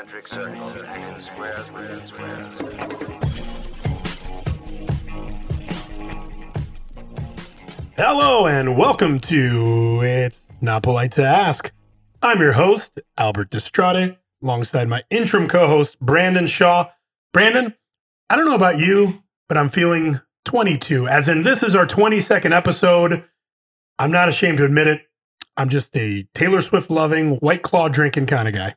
concentric circles and squares squares. Hello and welcome to It's Not Polite to Ask. I'm your host, Albert Estrada, alongside my interim co host, Brandon Shaw. Brandon, I don't know about you, but I'm feeling 22, as in this is our 22nd episode. I'm not ashamed to admit it. I'm just a Taylor Swift loving, White Claw drinking kind of guy.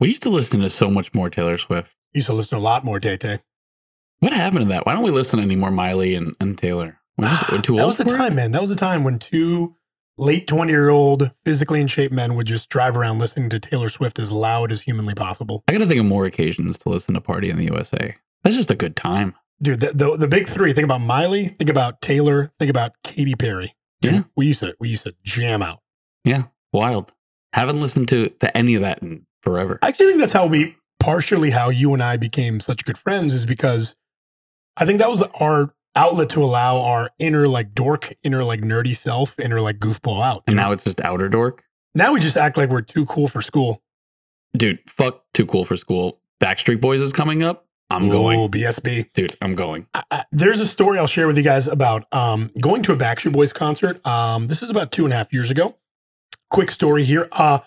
We used to listen to so much more Taylor Swift. Used to listen to a lot more Tay Tay. What happened to that? Why don't we listen to any more Miley and, and Taylor? We're just- we're too that was the for it? time, man. That was the time when two late 20 year old, physically in shape men would just drive around listening to Taylor Swift as loud as humanly possible. I got to think of more occasions to listen to Party in the USA. That's just a good time. Dude, the, the, the big three think about Miley, think about Taylor, think about Katy Perry. Dude, Yeah. We used to, we used to jam out. Yeah. Wild. Haven't listened to, to any of that in forever. I actually think that's how we, partially how you and I became such good friends is because I think that was our outlet to allow our inner like dork, inner like nerdy self, inner like goofball out. And now it's just outer dork. now we just act like we're too cool for school. Dude, fuck too cool for school. Backstreet Boys is coming up. I'm going. BSB. Dude, I'm going. I, I, there's a story I'll share with you guys about um, going to a Backstreet Boys concert. Um, this is about two and a half years ago. Quick story here. Uh,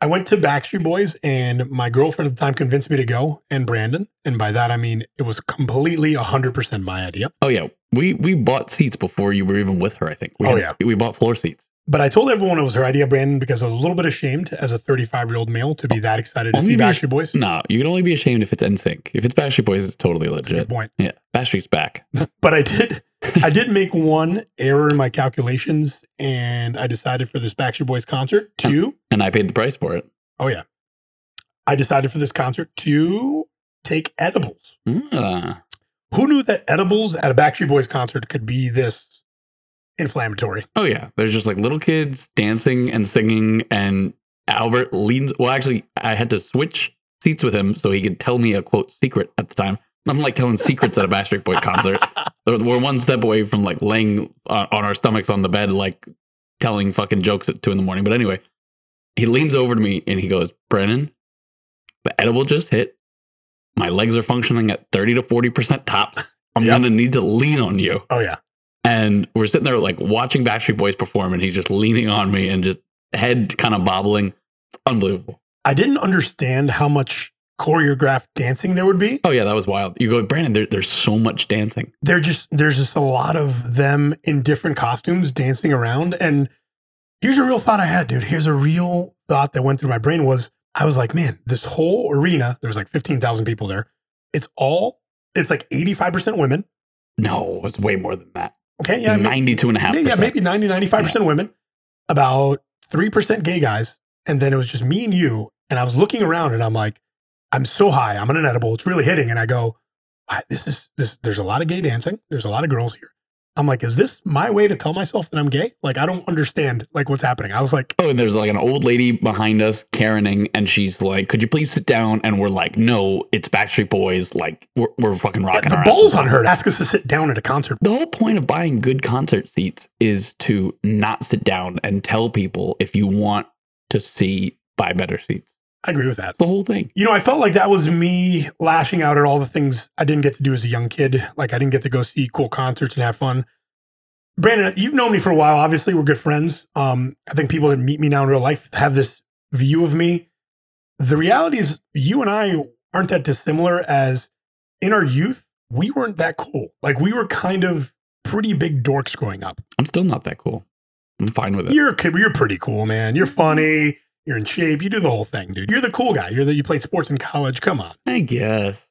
I went to Backstreet Boys, and my girlfriend at the time convinced me to go, and Brandon. And by that I mean it was completely 100% my idea. Oh, yeah. We we bought seats before you were even with her, I think. We Oh, had- We bought floor seats. But I told everyone it was her idea, Brandon, because I was a little bit ashamed as a 35 year old male to be that excited to Only see be- Backstreet Boys. No, you can only be ashamed if it's NSYNC. If it's Backstreet Boys, it's totally a good legit. point. Yeah. Backstreet's back. But I did, I did make one error in my calculations, and I decided for this Backstreet Boys concert to And I paid the price for it. Oh yeah. I decided for this concert to take edibles. Ah. Who knew that edibles at a Backstreet Boys concert could be this inflammatory? Oh yeah, there's just like little kids dancing and singing, and Albert leans. Well, actually, I had to switch seats with him so he could tell me a quote secret at the time. I'm like telling secrets at a Backstreet Boy concert. We're one step away from like laying on our stomachs on the bed, like telling fucking jokes at two in the morning. But anyway, he leans over to me and he goes, "Brandon, the edible just hit. My legs are functioning at thirty to forty percent tops. I'm Yep. gonna need to lean on you." Oh yeah. And we're sitting there like watching Backstreet Boys perform, and he's just leaning on me and just head kind of bobbling. It's unbelievable. I didn't understand how much choreographed dancing there would be. Oh yeah, that was wild. You go, Brandon. There, there's so much dancing. There just there's just a lot of them in different costumes dancing around. And here's a real thought I had, dude. Here's a real thought that went through my brain was I was like, man, this whole arena, there's like 15,000 people there. It's all it's like 85% women. No, it's way more than that. Okay. Yeah. ma- 92 and a half Yeah, yeah, maybe 90, 95% women, about 3% gay guys. And then it was just me and you. And I was looking around and I'm like, I'm so high. I'm on an edible. It's really hitting. And I go, this is this, there's a lot of gay dancing. There's a lot of girls here. I'm like, is this my way to tell myself that I'm gay? Like, I don't understand like what's happening. I was like, Oh, and there's like an old lady behind us, Karening, and she's like, "Could you please sit down?" And we're like, "No, it's Backstreet Boys. Like, we're, we're fucking rocking the our balls on her to ask us to sit down at a concert. The whole point of buying good concert seats is to not sit down and tell people if you want to see buy better seats. I agree with that. The whole thing. You know, I felt like that was me lashing out at all the things I didn't get to do as a young kid. Like I didn't get to go see cool concerts and have fun. Brandon, you've known me for a while. Obviously, we're good friends. Um, I think people that meet me now in real life have this view of me. The reality is, you and I aren't that dissimilar. As in our youth, we weren't that cool. Like we were kind of pretty big dorks growing up. I'm still not that cool. I'm fine with it. You're you're pretty cool, man. You're funny. You're in shape. You do the whole thing, dude. You're the cool guy. You're the you played sports in college. Come on. I guess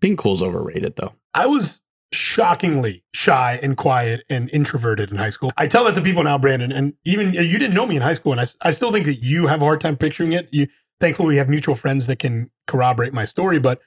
being cool's overrated though. I was shockingly shy and quiet and introverted in high school. I tell that to people now, Brandon, and even you didn't know me in high school, and I, I still think that you have a hard time picturing it. You, thankfully, we have mutual friends that can corroborate my story. But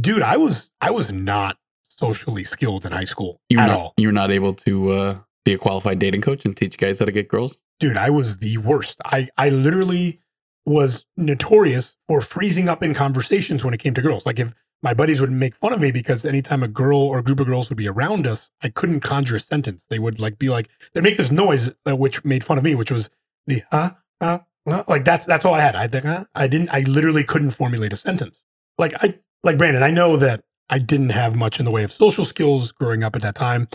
dude, I was I was not socially skilled in high school You're at not all. you're not able to uh, be a qualified dating coach and teach guys how to get girls. Dude, I was the worst. I I literally was notorious for freezing up in conversations when it came to girls. Like if my buddies would make fun of me because anytime a girl or a group of girls would be around us, I couldn't conjure a sentence. They would like be like they'd make this noise uh, which made fun of me, which was the huh huh, huh like that's that's all I had. I think? I didn't. I literally couldn't formulate a sentence. like I like Brandon, I know that I didn't have much in the way of social skills growing up at that time.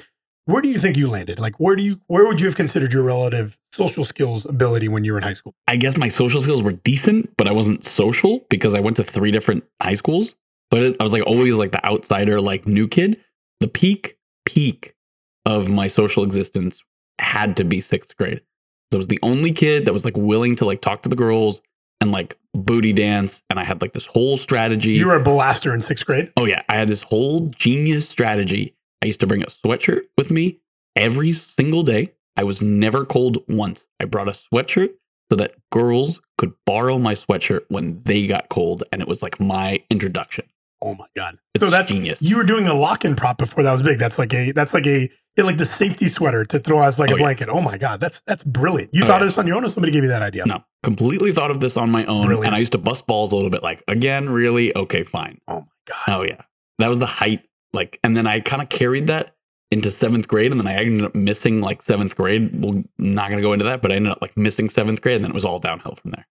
Where do you think you landed? Like where do you where would you have considered your relative social skills ability when you were in high school? I guess my social skills were decent, but I wasn't social because I went to three different high schools. But it, I was like always like the outsider, like new kid. The peak, peak of my social existence had to be sixth grade. So I was the only kid that was like willing to like talk to the girls and like booty dance. And I had like this whole strategy. You were a blaster in sixth grade. Oh yeah, I had this whole genius strategy. I used to bring a sweatshirt with me every single day. I was never cold once. I brought a sweatshirt so that girls could borrow my sweatshirt when they got cold, and it was like my introduction. Oh my god! It's so that's genius. You were doing a lock-in prop before that was big. That's like a that's like a like the safety sweater to throw as like Oh, a yeah. blanket. Oh my god, that's that's brilliant. You Oh, thought yeah. of this on your own, or somebody gave you that idea? No, completely thought of this on my own, Brilliant. and I used to bust balls a little bit. Like again, really? Okay, fine. Oh my god. Oh yeah, that was the height. Like, and then I kind of carried that into seventh grade, and then I ended up missing like seventh grade. Well, not gonna go into that, but I ended up like missing seventh grade, and then it was all downhill from there.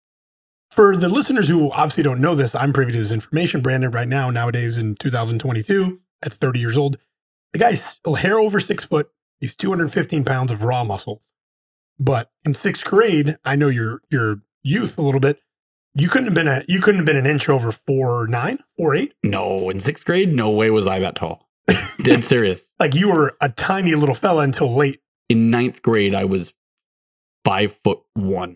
For the listeners who obviously don't know this, I'm privy to this information. Brandon, right now, nowadays in 2022, at 30 years old, the guy's a hair over six foot. He's 215 pounds of raw muscle. But in sixth grade, I know your your youth a little bit. You couldn't have been a you couldn't have been an inch over four nine, four eight. No, in sixth grade, no way was I that tall. Dead serious. Like you were a tiny little fella until late. In ninth grade, I was five foot one.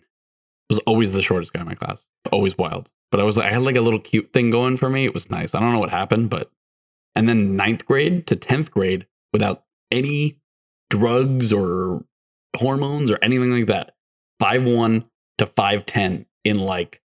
I was always the shortest guy in my class. Always wild. But I was I had like a little cute thing going for me. It was nice. I don't know what happened, but and then ninth grade to tenth grade without any drugs or hormones or anything like that. Five one to five ten in like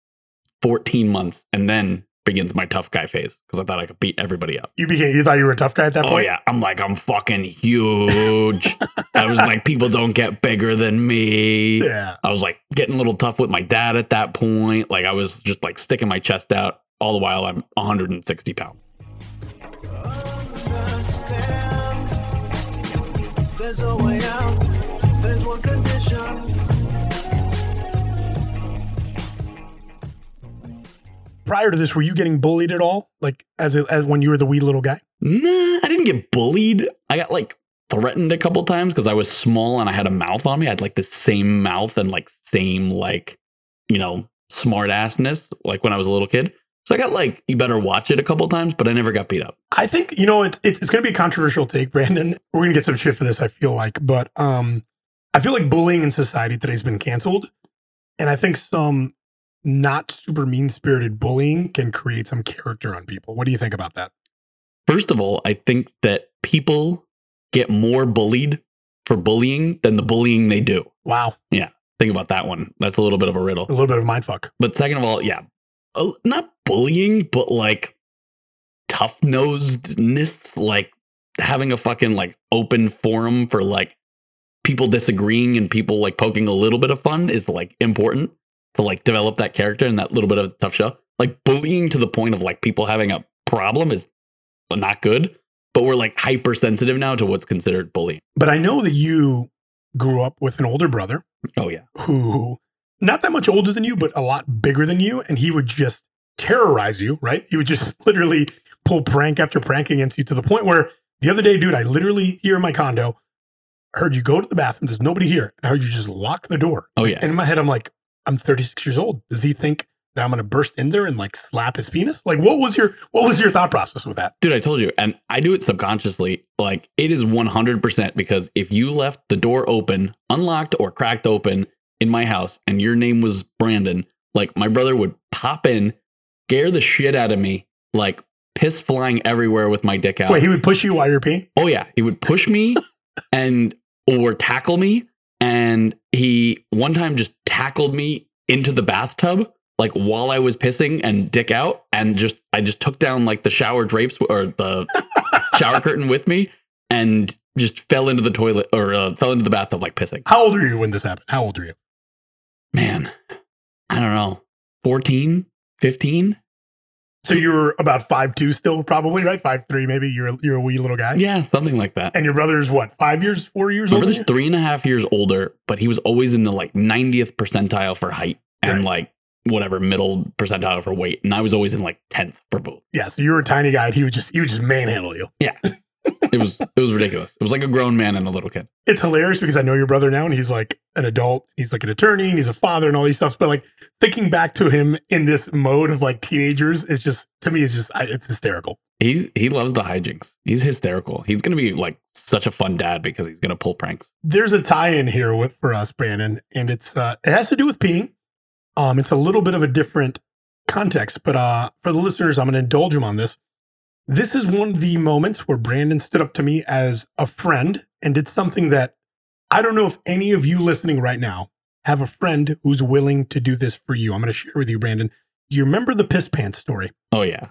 fourteen months, and then begins my tough guy phase because I thought I could beat everybody up. You became you thought you were a tough guy at that Oh point. Oh yeah, I'm like I'm fucking huge. I was like people don't get bigger than me. Yeah. I was like getting a little tough with my dad at that point. Like I was just like sticking my chest out all the while I'm 160 pounds. understand. There's a way out. There's one condition. Prior to this, were you getting bullied at all? Like as a, as when you were the wee little guy? Nah, I didn't get bullied. I got like threatened a couple times because I was small and I had a mouth on me. I had like the same mouth and like same like, you know, smart assness like when I was a little kid. So I got like, you better watch it a couple times, but I never got beat up. I think you know it's it's, it's going to be a controversial take, Brandon. We're going to get some shit for this. I feel like, but um, I feel like bullying in society today's been canceled, and I think some not super mean spirited bullying can create some character on people. What do you think about that? First of all, I think that people get more bullied for bullying than the bullying they do. Wow, Yeah. Think about that one. That's a little bit of a riddle. a little bit of mind fuck. But second of all, yeah, not bullying, but like tough nosedness, like having a fucking like open forum for like people disagreeing and people like poking a little bit of fun is like important to like develop that character and that little bit of tough show. Like bullying to the point of like people having a problem is not good, but we're like hypersensitive now to what's considered bullying. But I know that you grew up with an older brother Oh yeah. who not that much older than you, but a lot bigger than you, and he would just terrorize you, right? He would just literally pull prank after prank against you to the point where the other day, dude, I literally here in my condo heard you go to the bathroom. There's nobody here. I heard you just lock the door. Oh yeah. And in my head, I'm like, I'm 36 years old. Does he think that I'm gonna burst in there and like slap his penis? Like, what was your what was your thought process with that? Dude, I told you, and I do it subconsciously. Like it is 100% because if you left the door open, unlocked or cracked open in my house, and your name was Brandon, like my brother would pop in, scare the shit out of me, like piss flying everywhere with my dick out. Wait, he would push you while you're peeing? oh yeah, he would push me and or tackle me, and he one time just tackled me into the bathtub. Like while I was pissing and dick out, and just I just took down like the shower drapes or the shower curtain with me and just fell into the toilet or uh, fell into the bathtub like pissing. How old are you when this happened? How old are you? Man, I don't know. 14, 15? So you were about five two still, probably right? Five three, maybe. You're a, you're a wee little guy. Yeah, something like that. And your brother's what? Five years, four years My older. brother's three and a half years older, but he was always in the like 90th percentile for height and Right. like whatever middle percentile for weight, and I was always in like tenth for both. Yeah, so you were a tiny guy. And he would just he would just manhandle you. It was it was ridiculous. It was like a grown man and a little kid. It's hilarious because I know your brother now, and he's like an adult. He's like an attorney, and he's a father, and all these stuff. But like thinking back to him in this mode of like teenagers, it's just to me, it's just I, it's hysterical. He's he loves the hijinks. He's hysterical. He's gonna be like such a fun dad because he's gonna pull pranks. There's a tie-in here with for us, Brandon, and it's uh it has to do with peeing. Um, it's a little bit of a different context, but uh, for the listeners, I'm going to indulge him on this. This is one of the moments where Brandon stood up to me as a friend and did something that I don't know if any of you listening right now have a friend who's willing to do this for you. I'm going to share with you, Brandon. Do you remember the piss pants story? Oh yeah.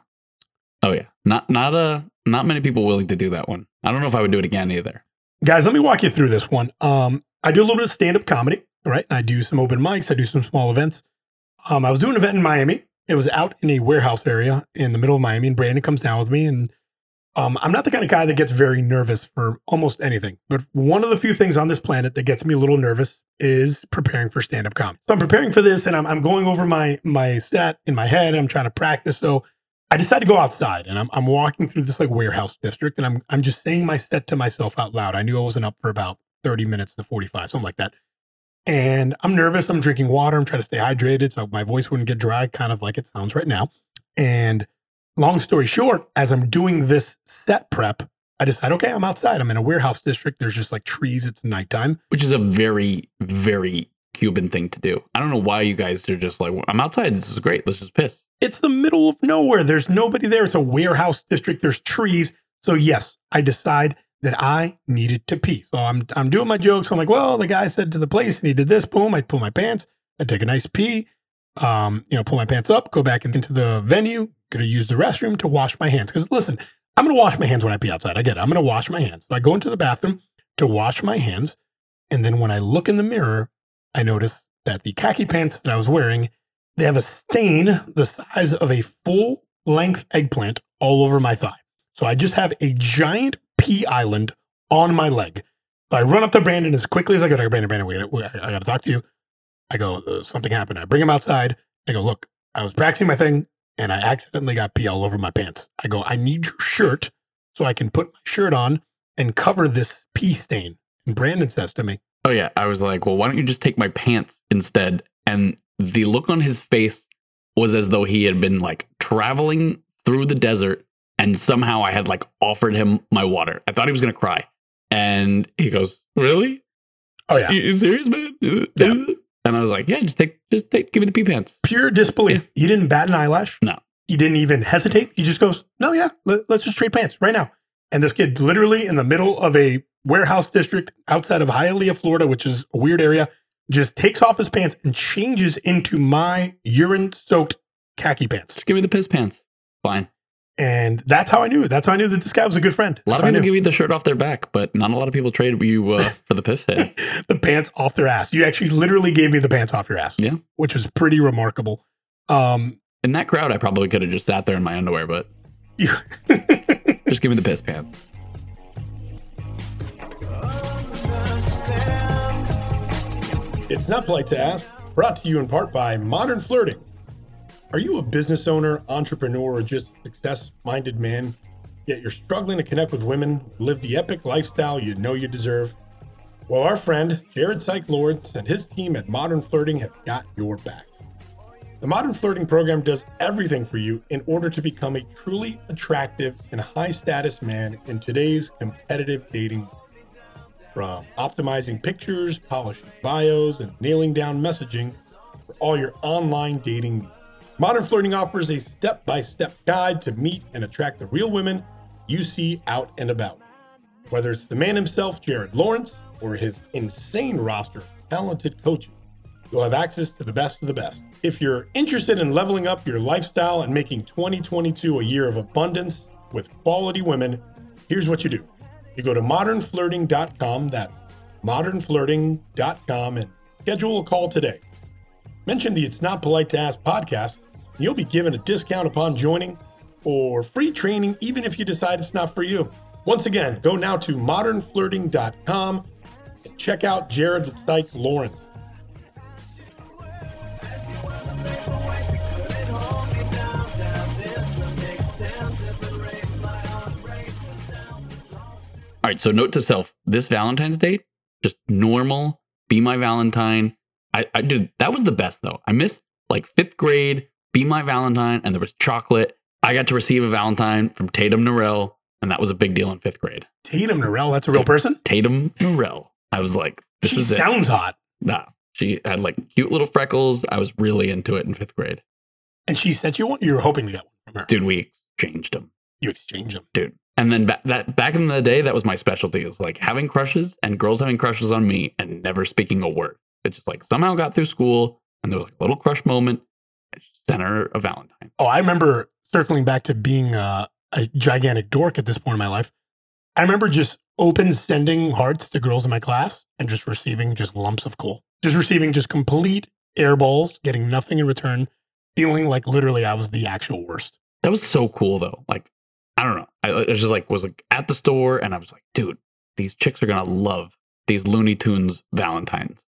Oh yeah. Not not a not many people willing to do that one. I don't know if I would do it again either. Guys, let me walk you through this one. Um, I do a little bit of stand-up comedy, right? I do some open mics, I do some small events. Um, I was doing an event in Miami. It was out in a warehouse area in the middle of Miami, and Brandon comes down with me. And um, I'm not the kind of guy that gets very nervous for almost anything. But one of the few things on this planet that gets me a little nervous is preparing for stand-up comedy. So I'm preparing for this, and I'm, I'm going over my my set in my head. I'm trying to practice. So I decide to go outside, and I'm I'm walking through this like warehouse district, and I'm I'm just saying my set to myself out loud. I knew I wasn't up for about 30 minutes to 45, something like that. And I'm nervous. I'm drinking water. I'm trying to stay hydrated so my voice wouldn't get dry, kind of like it sounds right now. And long story short, as I'm doing this set prep, I decide, okay, I'm outside. I'm in a warehouse district. There's just like trees. It's nighttime. Which is a very, very Cuban thing to do. I don't know why you guys are just like, I'm outside. This is great. Let's just piss. It's the middle of nowhere. There's nobody there. It's a warehouse district. There's trees. So yes, I decide that I needed to pee. So I'm I'm doing my jokes. I'm like, well, the guy said to the place and he did this. Boom. I pull my pants. I take a nice pee. Um, you know, pull my pants up, go back into the venue, gonna use the restroom to wash my hands. Because listen, I'm gonna wash my hands when I pee outside. I get it. I'm gonna wash my hands. So I go into the bathroom to wash my hands. And then when I look in the mirror, I notice that the khaki pants that I was wearing, they have a stain the size of a full length eggplant all over my thigh. So I just have a giant island on my leg. So I run up to Brandon as quickly as I go. I go, Brandon, Brandon, wait, wait, I got to talk to you. I go, uh, something happened. I bring him outside. I go, look, I was practicing my thing and I accidentally got pee all over my pants. I go, I need your shirt so I can put my shirt on and cover this pee stain. And Brandon says to me, Oh yeah. I was like, well, why don't you just take my pants instead? And the look on his face was as though he had been like traveling through the desert and somehow I had like offered him my water. I thought he was gonna cry. And he goes, Really? Oh, yeah. You, serious, man? Yeah. And I was like, Yeah, just take just take give me the pee pants. pure disbelief. He didn't bat an eyelash. No. He didn't even hesitate. He just goes, no, yeah, let, us just trade pants right now. And this kid, literally in the middle of a warehouse district outside of Hialeah, Florida, which is a weird area, just takes off his pants and changes into my urine soaked khaki pants. Just give me the piss pants. Fine. And that's how I knew. That's how I knew that this guy was a good friend. A lot of people give you the shirt off their back, but not a lot of people trade you uh, for the piss pants. the pants off their ass. You actually literally gave me the pants off your ass. Yeah. Which was pretty remarkable. Um, In that crowd, I probably could have just sat there in my underwear, but you, just give me the piss pants. It's not polite to ask. Brought to you in part by Modern Flirting. Are you a business owner, entrepreneur, or just a success minded man? Yet you're struggling to connect with women, live the epic lifestyle you know you deserve? Well, our friend Jared Syke Lords and his team at Modern Flirting have got your back. The Modern Flirting program does everything for you in order to become a truly attractive and high status man in today's competitive dating. From optimizing pictures, polishing bios, and nailing down messaging for all your online dating needs. Modern Flirting offers a step by step guide to meet and attract the real women you see out and about. Whether it's the man himself, Jared Lawrence, or his insane roster of talented coaches, you'll have access to the best of the best. If you're interested in leveling up your lifestyle and making 2022 a year of abundance with quality women, here's what you do. You go to modernflirting.com, that's modernflirting.com, and schedule a call today. Mention the It's Not Polite to Ask podcast, You'll be given a discount upon joining or free training, even if you decide it's not for you. Once again, go now to modernflirting.com and check out Jared Dyke Lawrence. All right, so note to self this Valentine's Day, just normal, be my Valentine. I, I did, that was the best though. I missed like fifth grade be my Valentine, and there was chocolate. I got to receive a Valentine from Tatum Norell, and that was a big deal in fifth grade. Tatum Norell, that's a real person. Tatum Norell. I was like, this she is it. sounds hot. Nah, she had like cute little freckles. I was really into it in fifth grade. And she sent you one. You were hoping to get one from her. Dude, we exchanged them. You exchange them. dude. And then back that back in the day, that was my specialty. It was like having crushes and girls having crushes on me and never speaking a word. It just like somehow got through school and there was like a little crush moment. I just sent her a Valentine. Oh, I remember circling back to being uh, a gigantic dork at this point in my life. I remember just open sending hearts to girls in my class and just receiving just lumps of coal, just receiving just complete airballs, getting nothing in return, feeling like literally I was the actual worst. That was so cool though. Like, I don't know. I, I was just like was like at the store and I was like, dude, these chicks are gonna love these Looney Tunes Valentines.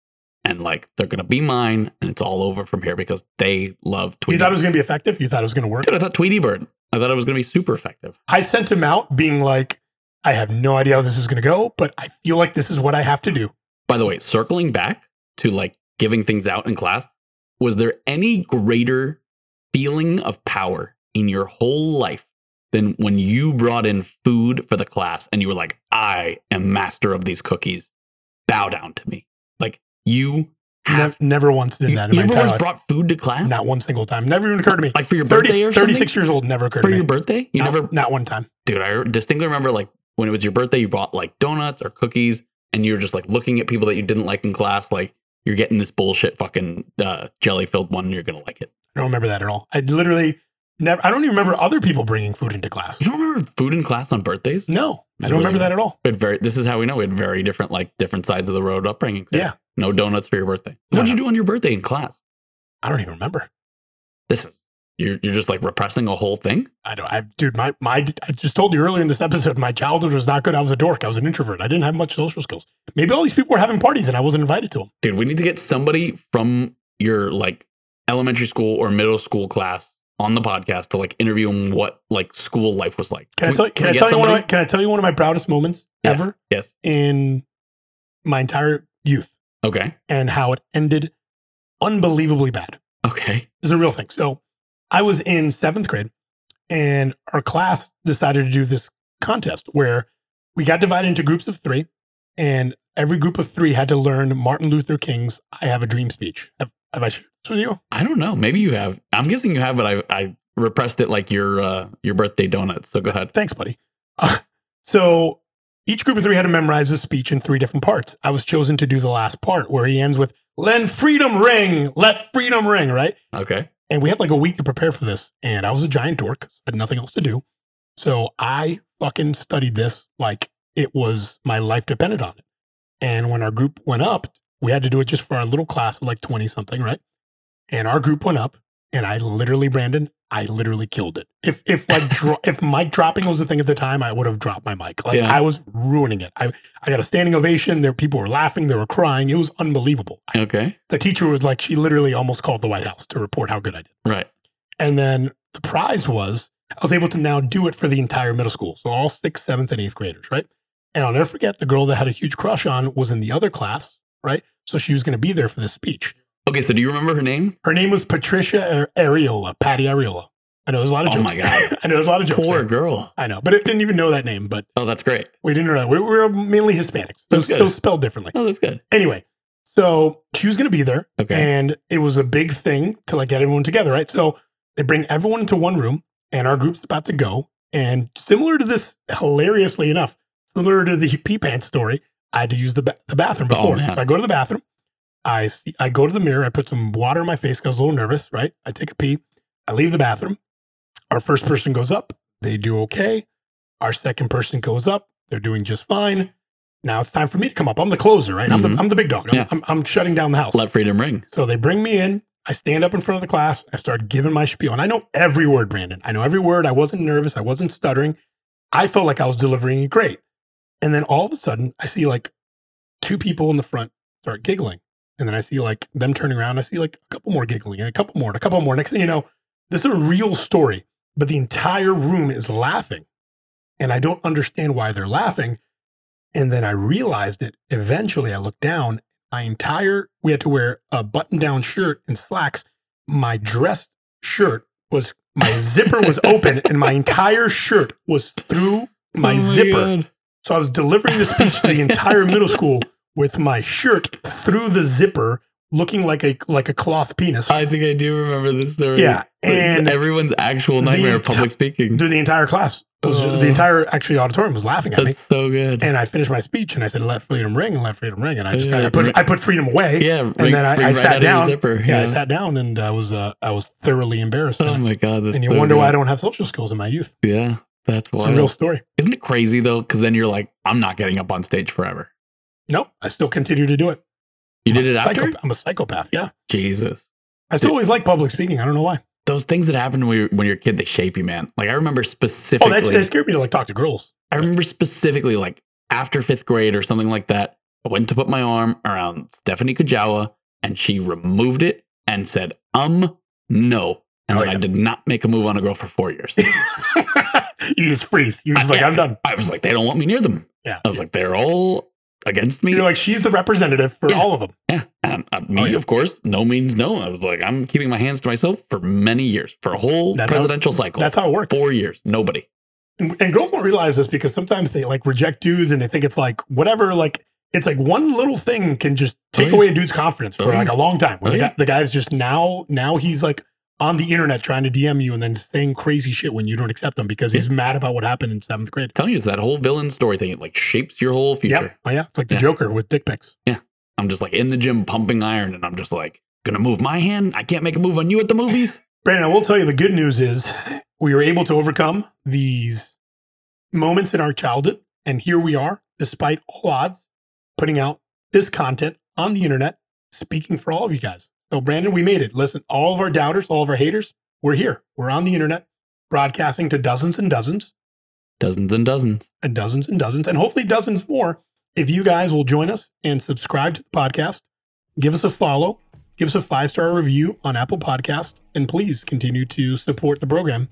And like they're gonna be mine and it's all over from here because they love Tweety. You thought it was to be effective? You thought it was to work? Dude, I thought Tweety Bird. I thought it was gonna be super effective. I sent him out being like, I have no idea how this is to go, but I feel like this is what I have to do. By the way, circling back to like giving things out in class, was there any greater feeling of power in your whole life than when you brought in food for the class and you were like, I am master of these cookies. Bow down to me. Like you have Nev- never once did you, that in you my ever once life. brought food to class? Not one single time. Never even occurred to me. Like for your 30, birthday or something? 36 years old, never occurred for to me. your birthday? You not, never not one time. dude, I distinctly remember like when it was your birthday, you brought like donuts or cookies, and you were just like looking at people that you didn't like in class, like you're getting this bullshit fucking uh, jelly filled one, and you're gonna like it. I don't remember that at all. I literally never, I don't even remember other people bringing food into class. You don't remember food in class on birthdays? No, I don't remember really that at all. We had very. This is how we know we had very different, like different sides of the road upbringing. Yeah. No donuts for your birthday. No, What'd you do on your birthday in class? I don't even remember. This is you're you're just like repressing a whole thing. I don't, I, dude, my, my, I just told you earlier in this episode, my childhood was not good. I was a dork. I was an introvert. I didn't have much social skills. Maybe all these people were having parties and I wasn't invited to them. Dude, we need to get somebody from your like elementary school or middle school class on the podcast to like interview them what like school life was like. Can I tell you, can I tell you one of my, can I tell you one of my proudest moments Yeah. ever Yes. in my entire youth Okay. and how it ended unbelievably bad? Okay. This is a real thing. So I was in seventh grade and our class decided to do this contest where we got divided into groups of three and every group of three had to learn Martin Luther King's I Have a Dream speech. Have, have I shared this with you? I don't know. Maybe you have. I'm guessing you have, but I I repressed it like your uh your birthday donut. So go ahead. Thanks, buddy. Uh, so each group of three had to memorize a speech in three different parts. I was chosen to do the last part where he ends with, Let freedom ring, let freedom ring, right? Okay. And we had like a week to prepare for this. And I was a giant dork, had nothing else to do. So I fucking studied this like it was my life depended on it. And when our group went up, we had to do it just for our little class of like 20 something, right? And our group went up, and I literally, Brandon, I literally killed it. If if like dro- if mic dropping was the thing at the time, I would have dropped my mic. Like Yeah. I was ruining it. I I got a standing ovation. There people were laughing, they were crying. It was unbelievable. I- Okay. the teacher was like, she literally almost called the White House to report how good I did. Right. And then the prize was I was able to now do it for the entire middle school. So all sixth, seventh, and eighth graders, right? And I'll never forget the girl that had a huge crush on was in the other class, right? So she was going to be there for the speech. Okay. So do you remember her name? Her name was Patricia Ar- Areola, Patty Areola. I know there's a lot of Oh my God. I know there's a lot of jokes. Poor there. girl. I know, but it didn't even know that name. But Oh, that's great. we didn't know that. We we were mainly Hispanics. It That's was, spelled differently. Oh, that's good. Anyway, so she was going to be there. Okay. And it was a big thing to like get everyone together, right? So they bring everyone into one room, and our group's about to go. And similar to this, hilariously enough, similar to the pee pants story, I had to use the, ba- the bathroom Oh, before. man. so I go to the bathroom. I see, I go to the mirror. I put some water in my face because I was a little nervous, right? I take a pee. I leave the bathroom. Our first person goes up. They do okay. Our second person goes up. They're doing just fine. Now it's time for me to come up. I'm the closer, right? I'm, the, Mhm. I'm the big dog. I'm, Yeah. I'm, I'm shutting down the house. Let freedom ring. So they bring me in. I stand up in front of the class. I start giving my spiel. And I know every word, Brandon. I know every word. I wasn't nervous. I wasn't stuttering. I felt like I was delivering it great. And then all of a sudden, I see like two people in the front start giggling. And then I see like them turning around. I see like a couple more giggling and a couple more and a couple more. Next thing you know, this is a real story, but the entire room is laughing. And I don't understand why they're laughing. And then I realized it. Eventually, I looked down. My entire, we had to wear a button down shirt and slacks. My dress shirt was, my zipper was open and my entire shirt was through my, Oh zipper. God. So I was delivering the speech to the entire middle school with my shirt through the zipper, looking like a like a cloth penis. I think I do remember this story. Yeah, It's and everyone's actual nightmare of public speaking. the, the entire class was Oh. the entire actually auditorium was laughing at me. That's so good. And I finished my speech and I said, "Let freedom ring and let freedom ring." And I just Yeah, I put ring- I put freedom away. yeah, and ring- then I, I right sat down. zipper. Yeah, I sat down and I was uh, I was thoroughly embarrassed. Oh my god! That's and you so wonder good. why I don't have social skills in my youth. Yeah, that's It's a real story. Isn't it crazy though? Because then you're like, I'm not getting up on stage forever. No, I still continue to do it. You did it after? psychopath. I'm a psychopath. Yeah, Jesus. I still always like public speaking. I don't know why. Those things that happen when you're, when you're a kid, they shape you, man. Like I remember specifically. Oh, that's, that scared me to like talk to girls. I remember specifically like after fifth grade or something like that. I went to put my arm around Stephanie Kajawa and she removed it and said, um, no. And Oh, then yeah. I did not make a move on a girl for four years. you just freeze. You're just like, Yeah. I'm done. I was like, they don't want me near them. Yeah. I was like, they're all against me. You're like, she's the representative for Yeah. all of them. yeah. And uh, me, Oh, yeah. of course, no means no. I was like, I'm keeping my hands to myself for many years, for a whole That's how- presidential cycle. That's how it works. Four years. Nobody. And, and girls don't realize this because sometimes they like reject dudes and they think it's like whatever, like it's like one little thing can just take Oh, yeah. away a dude's confidence for Oh, like a long time. Oh, the, guy, the guy's just now, now he's like on the internet trying to DM you and then saying crazy shit when you don't accept them because he's mad about what happened in seventh grade. telling you, it's that whole villain story thing. It like shapes your whole future. Yep. Oh yeah. It's like the Yeah. Joker with dick pics. Yeah. I'm just like in the gym pumping iron and I'm just like, gonna move my hand. I can't make a move on you at the movies. Brandon, I will tell you the good news is we were able to overcome these moments in our childhood. And here we are, despite all odds, putting out this content on the internet, speaking for all of you guys. So, Brandon, we made it. Listen, all of our doubters, all of our haters, we're here. We're on the internet, broadcasting to dozens and dozens Dozens and dozens. and dozens and dozens, and hopefully dozens more. If you guys will join us and subscribe to the podcast, give us a follow, give us a five star review on Apple Podcast, and please continue to support the program.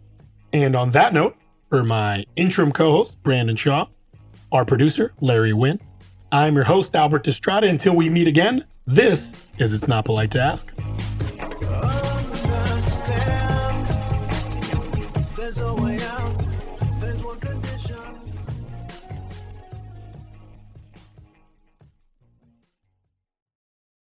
And on that note, for my interim co host, Brandon Shaw, our producer, Larry Wynn, I'm your host, Albert Estrada. Until we meet again, this is It's Not Polite to Ask. Understand, there's a way out.